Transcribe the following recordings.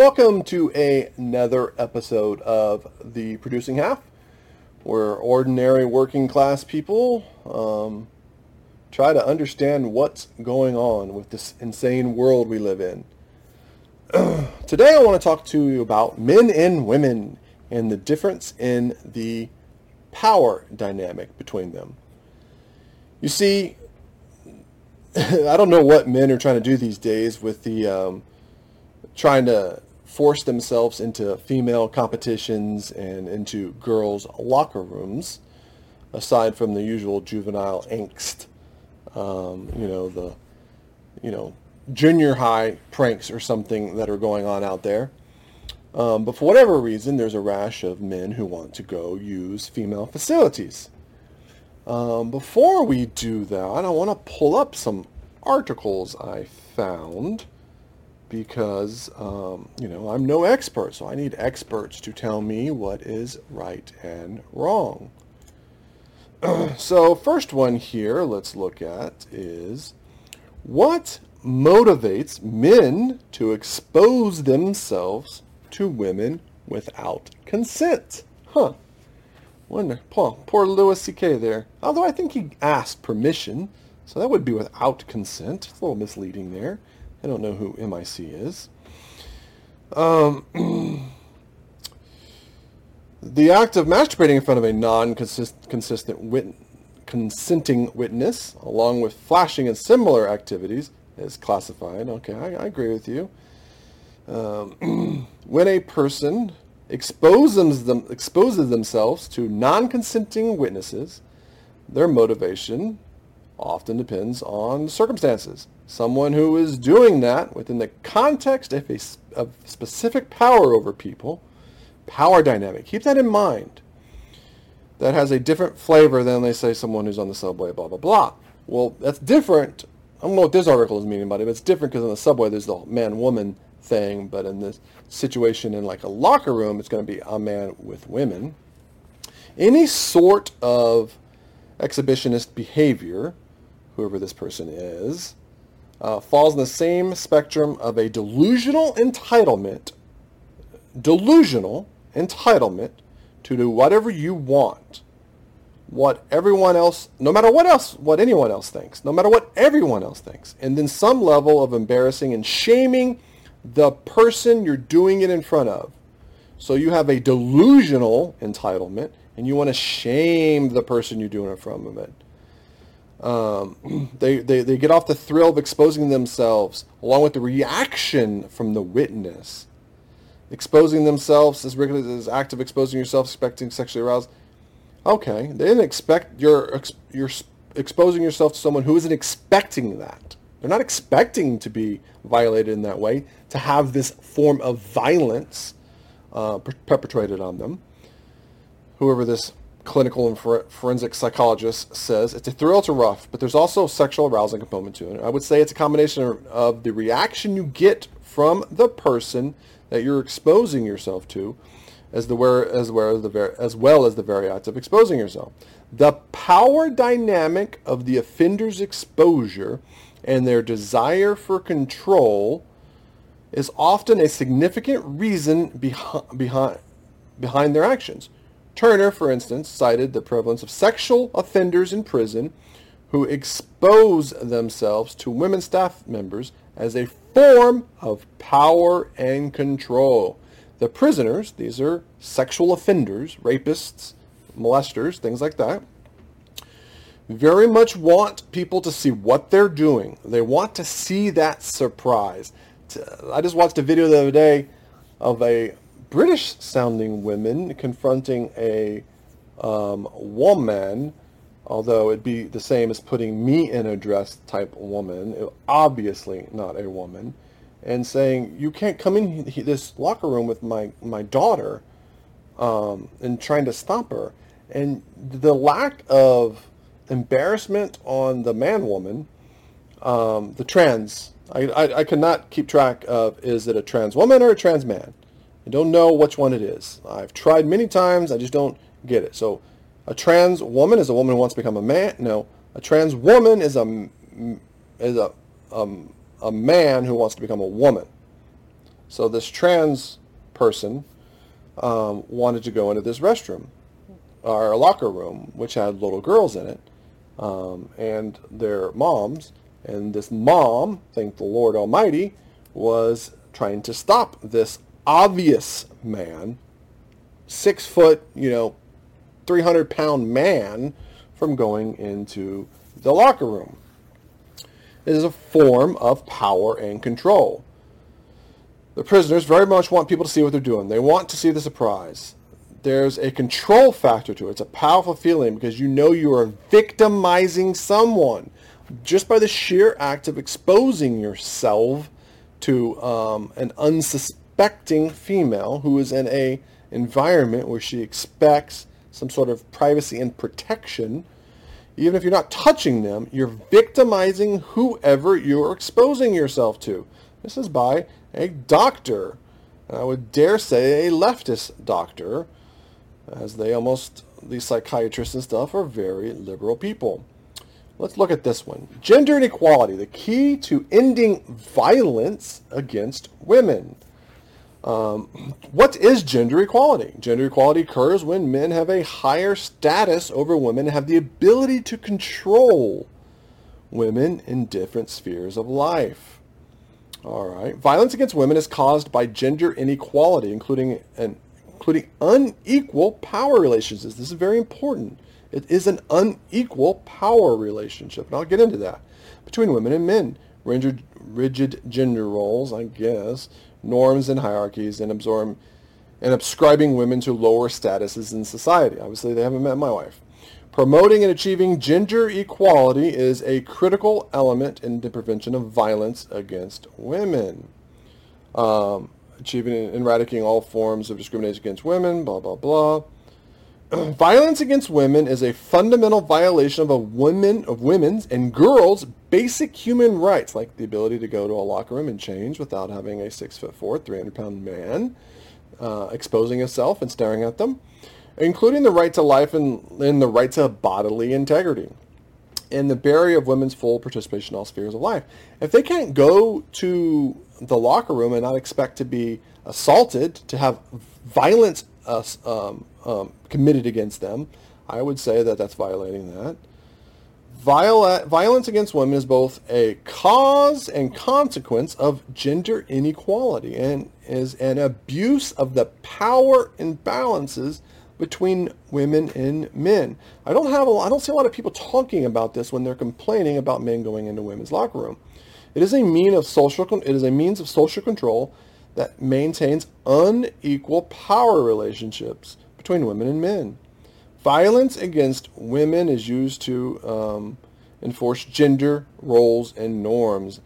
Welcome to a- another episode of The Producing Half, where ordinary working class people um, try to understand what's going on with this insane world we live in. Today I want to talk to you about men and women and the difference in the power dynamic between them. You see, I don't know what men are trying to do these days with the um, trying to force themselves into female competitions and into girls' locker rooms, aside from the usual juvenile angst. Um, you know the, you know, junior high pranks or something that are going on out there. Um, but for whatever reason, there's a rash of men who want to go use female facilities. Um, before we do that, I want to pull up some articles I found because, um, you know, I'm no expert, so I need experts to tell me what is right and wrong. so first one here let's look at is what motivates men to expose themselves to women without consent? Huh. Wonder, poor, poor Louis C.K. there. Although I think he asked permission, so that would be without consent. It's a little misleading there. I don't know who MIC is. Um, the act of masturbating in front of a non-consistent wit- consenting witness, along with flashing and similar activities, is classified. Okay, I, I agree with you. Um, when a person exposes, them, exposes themselves to non-consenting witnesses, their motivation often depends on circumstances. Someone who is doing that within the context of a of specific power over people, power dynamic. Keep that in mind. That has a different flavor than they say someone who's on the subway, blah, blah, blah. Well, that's different. I don't know what this article is meaning about it, but it's different because on the subway there's the man-woman thing, but in this situation in like a locker room, it's going to be a man with women. Any sort of exhibitionist behavior, whoever this person is, uh, falls in the same spectrum of a delusional entitlement, delusional entitlement to do whatever you want, what everyone else, no matter what else, what anyone else thinks, no matter what everyone else thinks, and then some level of embarrassing and shaming the person you're doing it in front of. So you have a delusional entitlement, and you want to shame the person you're doing it from of it. Um, they, they, they get off the thrill of exposing themselves along with the reaction from the witness. Exposing themselves as regularly as act of exposing yourself, expecting sexually aroused. Okay, they didn't expect you're you're exposing yourself to someone who isn't expecting that. They're not expecting to be violated in that way, to have this form of violence uh, per- perpetrated on them. Whoever this clinical and for- forensic psychologist says, it's a thrill to rough, but there's also a sexual arousing component to it. I would say it's a combination of, of the reaction you get from the person that you're exposing yourself to, as the where as well as the as well as the very act of exposing yourself. The power dynamic of the offender's exposure and their desire for control is often a significant reason behind, behind, behind their actions. Turner, for instance, cited the prevalence of sexual offenders in prison who expose themselves to women staff members as a form of power and control. The prisoners, these are sexual offenders, rapists, molesters, things like that, very much want people to see what they're doing. They want to see that surprise. I just watched a video the other day of a British sounding women confronting a um, woman, although it'd be the same as putting me in a dress type woman, obviously not a woman, and saying, you can't come in this locker room with my, my daughter um, and trying to stop her. And the lack of embarrassment on the man woman, um, the trans. I, I, I cannot keep track of is it a trans woman or a trans man. I don't know which one it is. I've tried many times. I just don't get it. So a trans woman is a woman who wants to become a man. No, a trans woman is a is a um, a man who wants to become a woman. So this trans person um, wanted to go into this restroom, our locker room, which had little girls in it, um, and their moms. And this mom, thank the Lord Almighty, was trying to stop this obvious man, six foot, you know, 300 pound man from going into the locker room. It is a form of power and control. The prisoners very much want people to see what they're doing. They want to see the surprise. There's a control factor to it. It's a powerful feeling because you know you are victimizing someone just by the sheer act of exposing yourself to um, an unsuspecting female who is in a environment where she expects some sort of privacy and protection. Even if you're not touching them, you're victimizing whoever you're exposing yourself to. This is by a doctor. And I would dare say a leftist doctor, as they almost, these psychiatrists and stuff, are very liberal people. Let's look at this one. Gender inequality, the key to ending violence against women. Um, what is gender equality? Gender equality occurs when men have a higher status over women and have the ability to control women in different spheres of life. All right. Violence against women is caused by gender inequality, including an including unequal power relationships. This is very important. It is an unequal power relationship, and I'll get into that between women and men. Rigid, rigid gender roles, I guess, norms and hierarchies, and absorb and ascribing women to lower statuses in society. Obviously, they haven't met my wife. Promoting and achieving gender equality is a critical element in the prevention of violence against women. Um, achieving and eradicating all forms of discrimination against women, blah, blah, blah. violence against women is a fundamental violation of a woman of women's and girls' basic human rights, like the ability to go to a locker room and change without having a six foot four, 300 pound man uh, exposing himself and staring at them including the right to life and, and the right to bodily integrity and the barrier of women's full participation in all spheres of life. If they can't go to the locker room and not expect to be assaulted, to have violence uh, um, um, committed against them, I would say that that's violating that. Viola- violence against women is both a cause and consequence of gender inequality and is an abuse of the power imbalances between women and men. I don't have a, I don't see a lot of people talking about this when they're complaining about men going into women's locker room. It is a mean of social it is a means of social control that maintains unequal power relationships between women and men. Violence against women is used to um, enforce gender roles and norms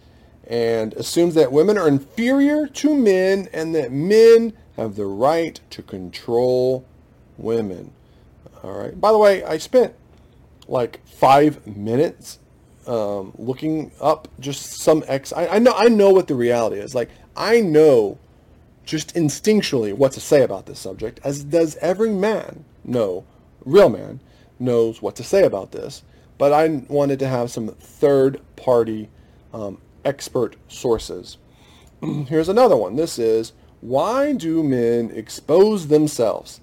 and assumes that women are inferior to men and that men have the right to control women. All right. By the way, I spent like five minutes um, looking up just some ex. I, I know I know what the reality is. Like I know just instinctually what to say about this subject, as does every man know, real man knows what to say about this. But I wanted to have some third-party um, expert sources. Here's another one. This is why do men expose themselves?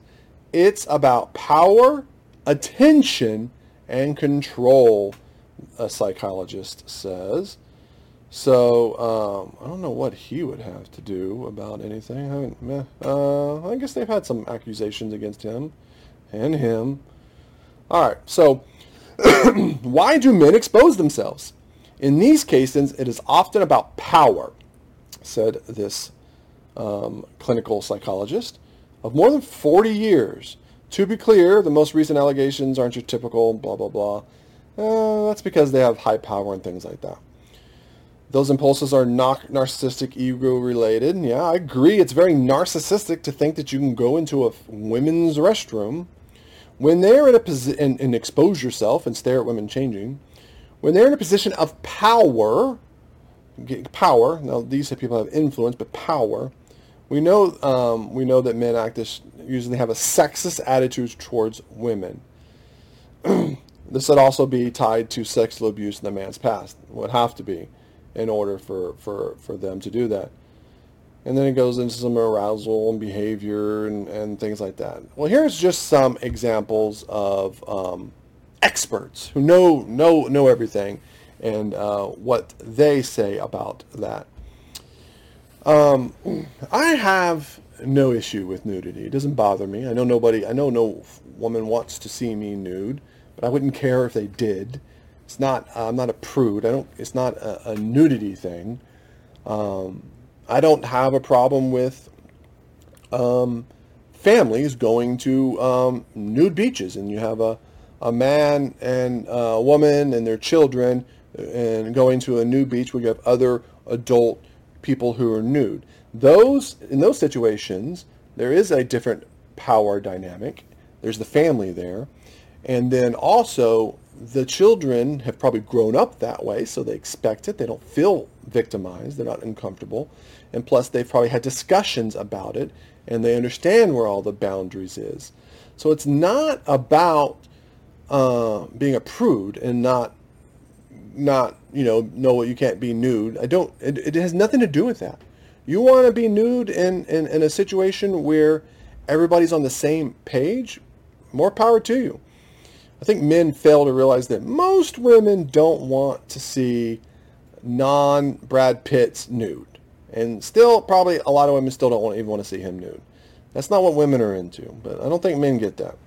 It's about power, attention, and control, a psychologist says. So um, I don't know what he would have to do about anything. I, uh, I guess they've had some accusations against him and him. All right. So why do men expose themselves? In these cases, it is often about power, said this um, clinical psychologist of more than 40 years. To be clear, the most recent allegations aren't your typical blah, blah, blah. Uh, that's because they have high power and things like that. Those impulses are not narcissistic ego related. Yeah, I agree. It's very narcissistic to think that you can go into a women's restroom when they're in a position and, and expose yourself and stare at women changing. When they're in a position of power, power. Now these people have influence, but power we know um, we know that men act usually have a sexist attitude towards women. this would also be tied to sexual abuse in the man's past. Would have to be in order for, for, for them to do that. and then it goes into some arousal and behavior and, and things like that. Well, here's just some examples of um, experts who know know know everything and uh, what they say about that. Um, I have no issue with nudity. It doesn't bother me. I know nobody. I know no woman wants to see me nude, but I wouldn't care if they did. It's not. I'm not a prude. I don't. It's not a, a nudity thing. Um, I don't have a problem with um, families going to um, nude beaches, and you have a a man and a woman and their children, and going to a nude beach where you have other adult people who are nude. Those in those situations, there is a different power dynamic. There's the family there, and then also the children have probably grown up that way, so they expect it. They don't feel victimized. They're not uncomfortable, and plus they've probably had discussions about it, and they understand where all the boundaries is. So it's not about uh, being a prude and not not you know no you can't be nude. I don't. It, it has nothing to do with that. You want to be nude in, in, in a situation where everybody's on the same page. More power to you. I think men fail to realize that most women don't want to see non Brad Pitt's nude. And still, probably a lot of women still don't want, even want to see him nude. That's not what women are into, but I don't think men get that.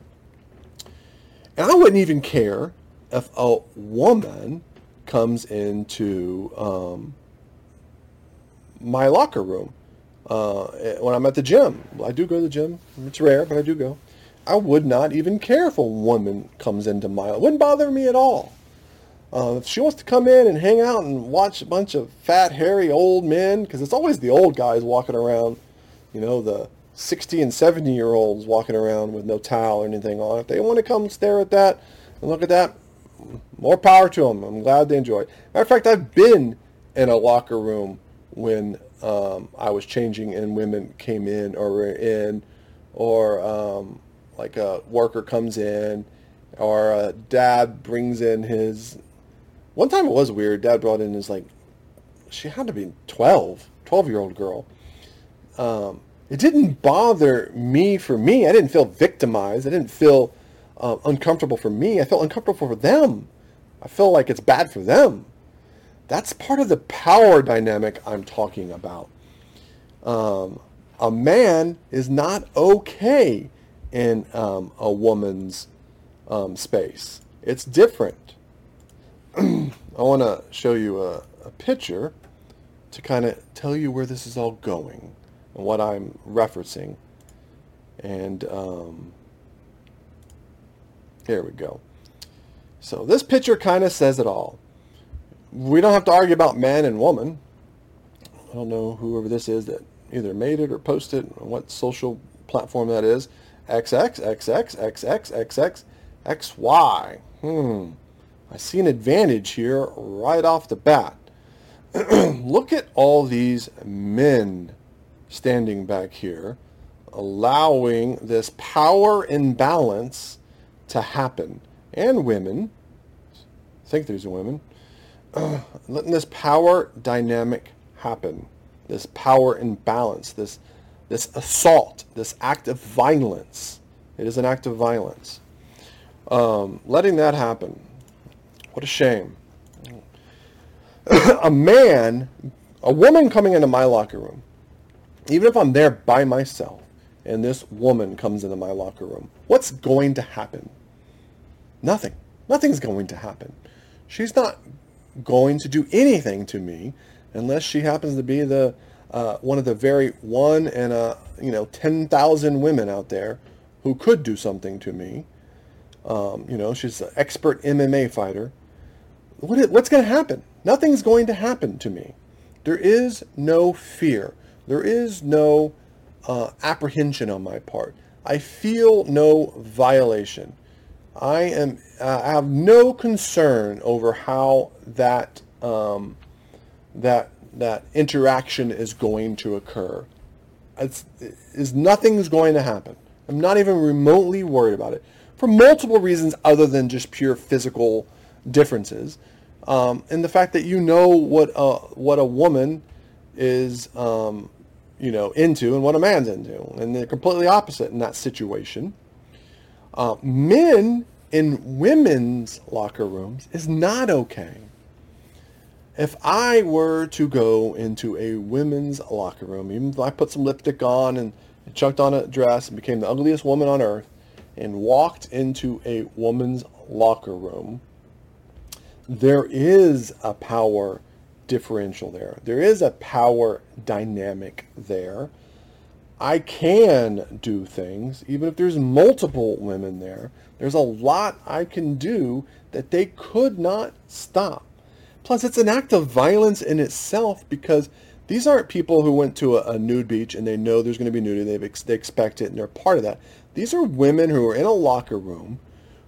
And I wouldn't even care if a woman comes into um, my locker room uh, when I'm at the gym. I do go to the gym. It's rare, but I do go. I would not even care if a woman comes into my. It wouldn't bother me at all. Uh, if she wants to come in and hang out and watch a bunch of fat, hairy old men, because it's always the old guys walking around, you know, the 60 and 70 year olds walking around with no towel or anything on. If they want to come stare at that and look at that, more power to them. I'm glad they enjoy it. Matter of fact, I've been in a locker room when um, I was changing and women came in or were in, or um, like a worker comes in, or a dad brings in his one time it was weird. Dad brought in his like, she had to be 12, 12 year old girl. Um, it didn't bother me for me. I didn't feel victimized. I didn't feel uh, uncomfortable for me. I felt uncomfortable for them. I feel like it's bad for them. That's part of the power dynamic I'm talking about. Um, a man is not okay in um, a woman's um, space. It's different. I want to show you a, a picture to kind of tell you where this is all going and what I'm referencing. And um, here we go. So this picture kind of says it all. We don't have to argue about man and woman. I don't know whoever this is that either made it or posted what social platform that is. XX, XX, XX, XX, XY. Hmm. I see an advantage here right off the bat. Look at all these men standing back here, allowing this power imbalance to happen. And women, I think there's women, uh, letting this power dynamic happen, this power imbalance, this, this assault, this act of violence. It is an act of violence. Um, letting that happen what a shame. a man, a woman coming into my locker room, even if I'm there by myself, and this woman comes into my locker room, what's going to happen? Nothing. Nothing's going to happen. She's not going to do anything to me unless she happens to be the uh, one of the very one and a you know ten thousand women out there who could do something to me. Um, you know, she's an expert MMA fighter what is, what's going to happen? Nothing's going to happen to me. There is no fear. There is no uh, apprehension on my part. I feel no violation. I am. Uh, I have no concern over how that um, that that interaction is going to occur. It's, is nothing's going to happen. I'm not even remotely worried about it for multiple reasons other than just pure physical differences, um, and the fact that you know what a, what a woman is, um, you know, into and what a man's into. And they're completely opposite in that situation. Uh, men in women's locker rooms is not okay. If I were to go into a women's locker room, even if I put some lipstick on and chucked on a dress and became the ugliest woman on earth and walked into a woman's locker room, there is a power differential there. There is a power dynamic there. I can do things, even if there's multiple women there. There's a lot I can do that they could not stop. Plus, it's an act of violence in itself because these aren't people who went to a, a nude beach and they know there's going to be nudity. Ex- they expect it and they're part of that. These are women who are in a locker room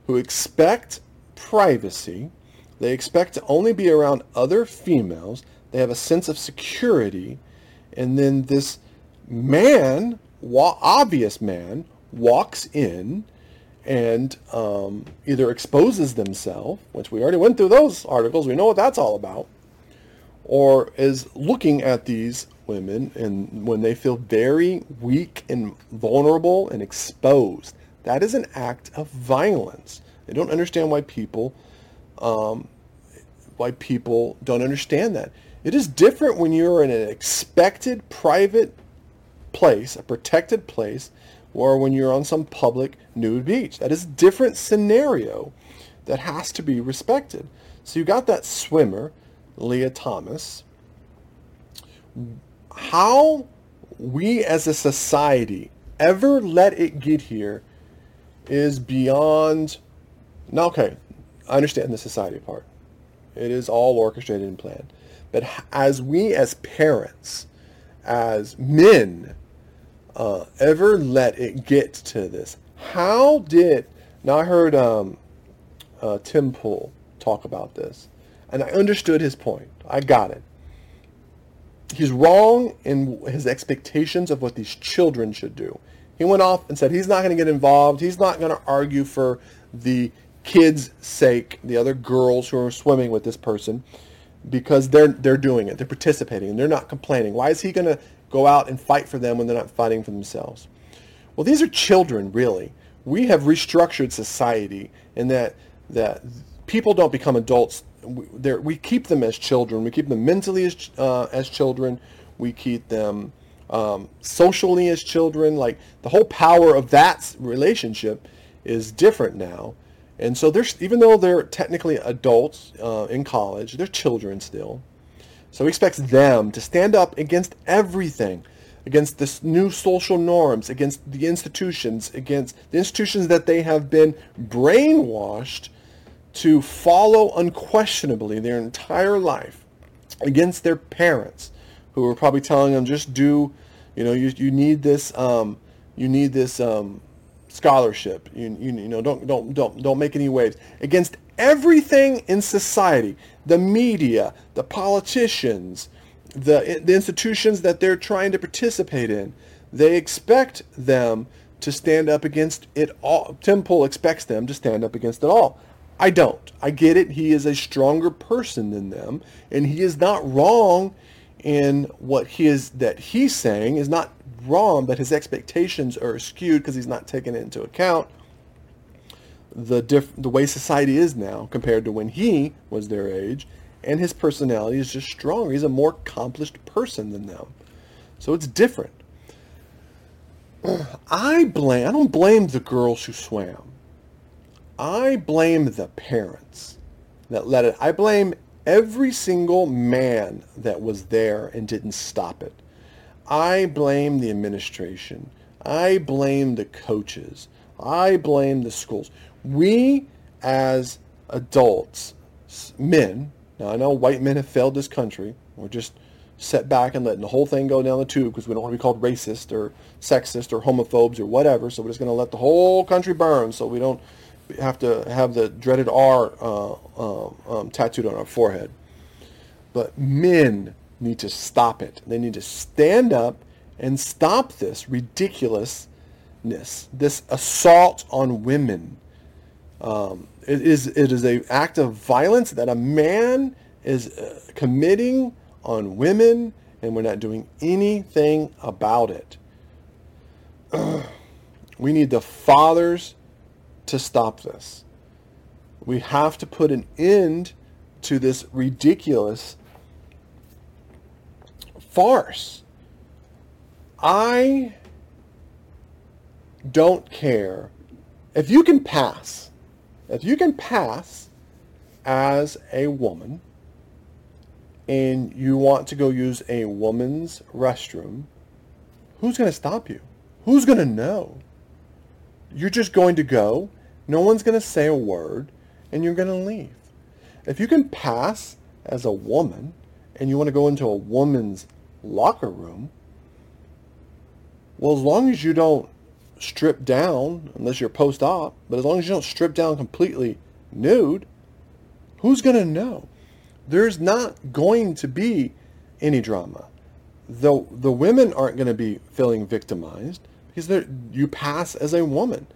who expect privacy. They expect to only be around other females. They have a sense of security. And then this man, wa- obvious man, walks in and um, either exposes themselves, which we already went through those articles, we know what that's all about, or is looking at these women and when they feel very weak and vulnerable and exposed. That is an act of violence. I don't understand why people um, why people don't understand that. It is different when you're in an expected private place, a protected place, or when you're on some public nude beach. That is a different scenario that has to be respected. So you got that swimmer, Lia Thomas. How we as a society ever let it get here is beyond. Now, okay, I understand the society part. It is all orchestrated and planned. But as we as parents, as men, uh, ever let it get to this? How did, now I heard um, uh, Tim Pool talk about this, and I understood his point. I got it. He's wrong in his expectations of what these children should do. He went off and said he's not going to get involved. He's not going to argue for the kids' sake, the other girls who are swimming with this person, because they're they're doing it. They're participating and they're not complaining. Why is he going to go out and fight for them when they're not fighting for themselves? Well, these are children, really. We have restructured society in that that people don't become adults. We, we keep them as children. We keep them mentally as uh, as children. We keep them um, socially as children. Like the whole power of that relationship is different now. And so there's even though they're technically adults uh, in college, they're children still. So he expects them to stand up against everything, against this new social norms, against the institutions, against the institutions that they have been brainwashed to follow unquestionably their entire life, against their parents, who are probably telling them just do, you know, you, you need this, um, you need this um, scholarship. You, you, you know, don't, don't, don't, don't make any waves. Against everything in society, the media, the politicians, the, the institutions that they're trying to participate in, they expect them to stand up against it all. Tim Pool expects them to stand up against it all. I don't. I get it. He is a stronger person than them, and he is not wrong in what he is that he's saying is not wrong, but his expectations are skewed because he's not taking into account the diff- the way society is now compared to when he was their age, and his personality is just stronger. He's a more accomplished person than them, so it's different. I blame. I don't blame the girls who swam. I blame the parents that let it. I blame every single man that was there and didn't stop it. I blame the administration. I blame the coaches. I blame the schools we as adults, men, now I know white men have failed this country. We're just set back and letting the whole thing go down the tube because we don't want to be called racist or sexist or homophobes or whatever. So we're just going to let the whole country burn so we don't have to have the dreaded R uh, uh, um, tattooed on our forehead. But men need to stop it. They need to stand up and stop this ridiculousness, this assault on women um, it is it is a act of violence that a man is uh, committing on women and we're not doing anything about it. we need the fathers to stop this. We have to put an end to this ridiculous farce. I don't care if you can pass. If you can pass as a woman and you want to go use a woman's restroom, who's going to stop you? Who's going to know? You're just going to go. No one's going to say a word and you're going to leave. If you can pass as a woman and you want to go into a woman's locker room, well, as long as you don't strip down, unless you're post-op, but as long as you don't strip down completely nude, who's going to know? There's not going to be any drama. The, the women aren't going to be feeling victimized because you pass as a woman.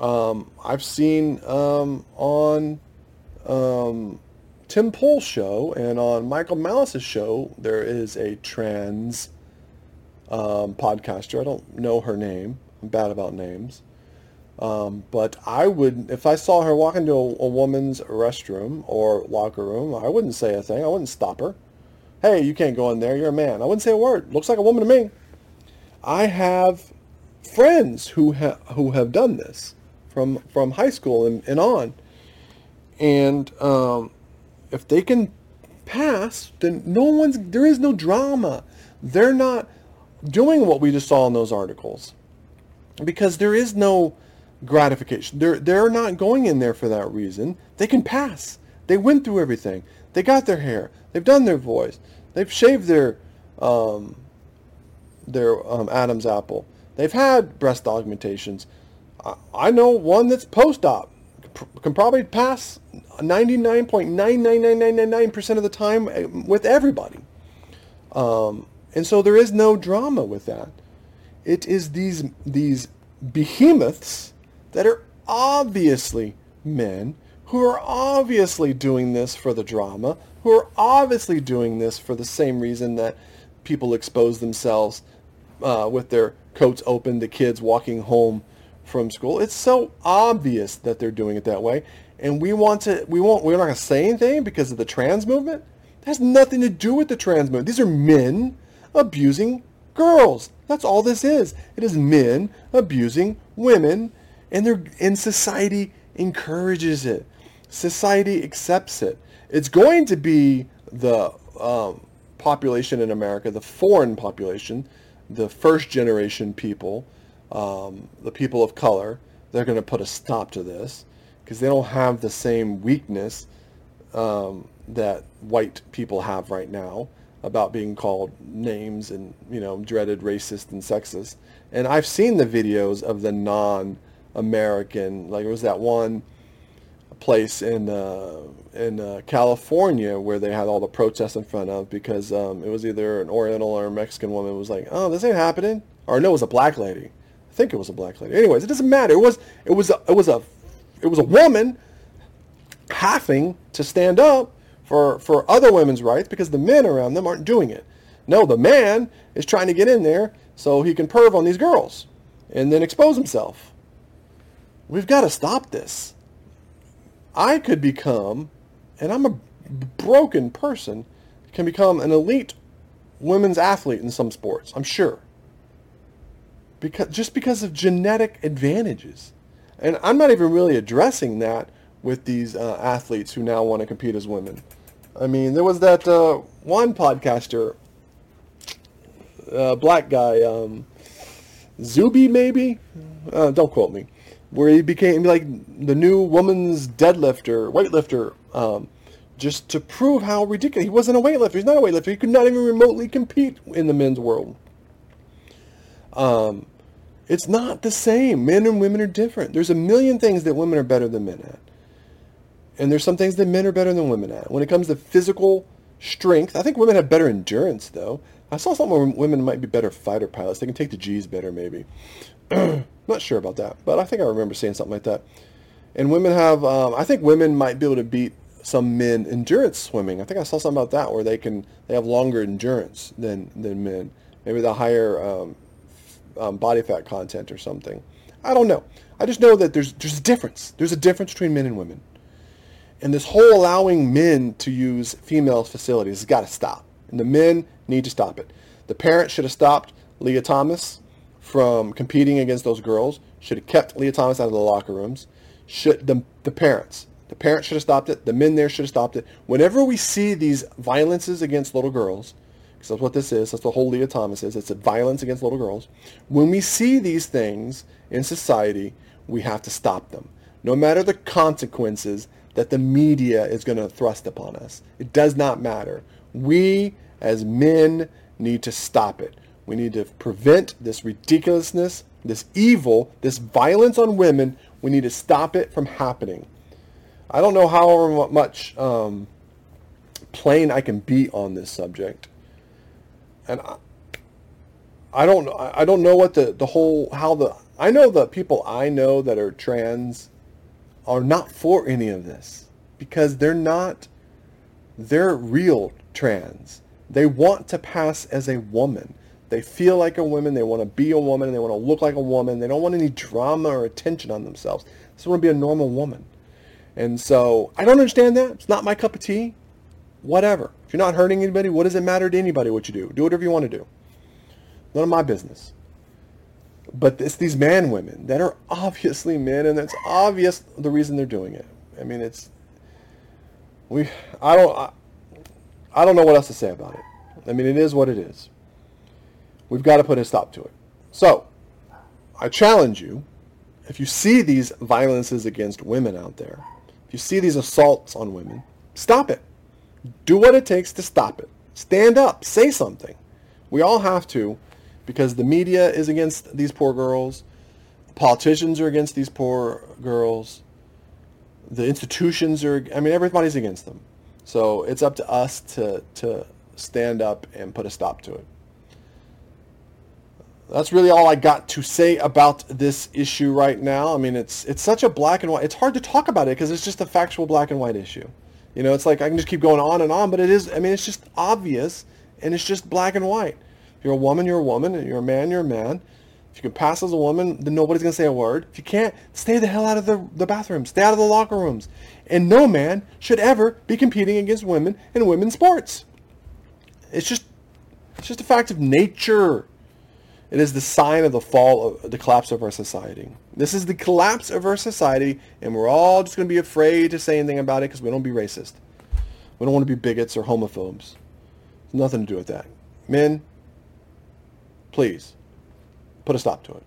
Um, I've seen um, on um, Tim Pool's show and on Michael Malice's show, there is a trans um, podcaster. I don't know her name. I'm bad about names. Um, but I would, if I saw her walk into a, a, woman's restroom or locker room, I wouldn't say a thing. I wouldn't stop her. Hey, you can't go in there. You're a man. I wouldn't say a word. Looks like a woman to me. I have friends who ha- who have done this from from high school and, and on. And um, if they can pass, then no one's there is no drama. They're not doing what we just saw in those articles because there is no gratification. They're they're not going in there for that reason. They can pass. They went through everything. They got their hair. They've done their voice. They've shaved their um, their um, Adam's apple. They've had breast augmentations. I know one that's post-op can probably pass 99.99999% of the time eh, with everybody. Um, and so there is no drama with that. It is these these behemoths that are obviously men who are obviously doing this for the drama, who are obviously doing this for the same reason that people expose themselves uh, with their coats open to kids walking home from school. It's so obvious that they're doing it that way. And we want to, we won't, we're not going to say anything because of the trans movement. It has nothing to do with the trans movement. These are men abusing girls. That's all this is. It is men abusing women and they're, and society encourages it. Society accepts it. It's going to be the um, population in America, the foreign population, the first generation people um, the people of color, they're going to put a stop to this because they don't have the same weakness um, that white people have right now about being called names and you know dreaded racist and sexist. And I've seen the videos of the non-American, like it was that one place in uh, in uh, California where they had all the protests in front of because um, it was either an Oriental or a Mexican woman was like, oh, this ain't happening, or no, it was a black lady I think it was a black lady. Anyways, it doesn't matter. It was it was a, it was a it was a woman having to stand up for for other women's rights because the men around them aren't doing it. No, the man is trying to get in there so he can perv on these girls and then expose himself. We've got to stop this. I could become, and I'm a broken person, can become an elite women's athlete in some sports. I'm sure because just because of genetic advantages. And I'm not even really addressing that with these uh, athletes who now want to compete as women. I mean, there was that uh, one podcaster, uh, black guy, um, Zuby maybe, uh, don't quote me, where he became like the new woman's deadlifter, weightlifter, um, just to prove how ridiculous he wasn't a weightlifter. He's not a weightlifter. He could not even remotely compete in the men's world. Um, it's not the same. Men and women are different. There's a million things that women are better than men at. And there's some things that men are better than women at. When it comes to physical strength, I think women have better endurance, though. I saw something where women might be better fighter pilots. They can take the G's better, maybe. not sure about that, but I think I remember saying something like that. And women have, um, I think women might be able to beat some men endurance swimming. I think I saw something about that where they can they have longer endurance than than men. Maybe the higher um, um, body fat content or something. I don't know. I just know that there's there's a difference. There's a difference between men and women. And this whole allowing men to use female facilities has got to stop. And the men need to stop it. The parents should have stopped Lia Thomas from competing against those girls. Should have kept Lia Thomas out of the locker rooms. Should the, the parents. The parents should have stopped it. The men there should have stopped it. Whenever we see these violences against little girls, because that's what this is, that's what whole Lia Thomas is, it's a violence against little girls. When we see these things in society, we have to stop them. No matter the consequences that the media is going to thrust upon us. It does not matter. We as men need to stop it. We need to prevent this ridiculousness, this evil, this violence on women. We need to stop it from happening. I don't know how much um, plain I can be on this subject, and I, I don't I don't know what the the whole how the I know the people I know that are trans are not for any of this because they're not they're real trans. They want to pass as a woman. They feel like a woman. They want to be a woman. They want to look like a woman. They don't want any drama or attention on themselves. They just want to be a normal woman. And so I don't understand that. It's not my cup of tea. Whatever. If you're not hurting anybody, what does it matter to anybody what you do? Do whatever you want to do. None of my business. But it's these man women that are obviously men, and that's obvious the reason they're doing it. I mean, it's we. I don't. I, I don't know what else to say about it. I mean, it is what it is. We've got to put a stop to it. So, I challenge you, if you see these violences against women out there, if you see these assaults on women, stop it. Do what it takes to stop it. Stand up. Say something. We all have to because the media is against these poor girls. Politicians are against these poor girls. The institutions are, I mean, everybody's against them. So it's up to us to, to stand up and put a stop to it. That's really all I got to say about this issue right now. I mean, it's it's such a black and white. It's hard to talk about it because it's just a factual black and white issue. You know, it's like I can just keep going on and on, but it is. I mean, it's just obvious and it's just black and white. If you're a woman, you're a woman. If you're a man, you're a man. If you can pass as a woman, then nobody's going to say a word. If you can't, stay the hell out of the, the bathroom. Stay out of the locker rooms. And no man should ever be competing against women in women's sports. It's just, it's just a fact of nature. It is the sign of the fall of the collapse of our society. This is the collapse of our society, and we're all just going to be afraid to say anything about it because we don't be racist. We don't want to be bigots or homophobes. Nothing to do with that. Men, please put a stop to it.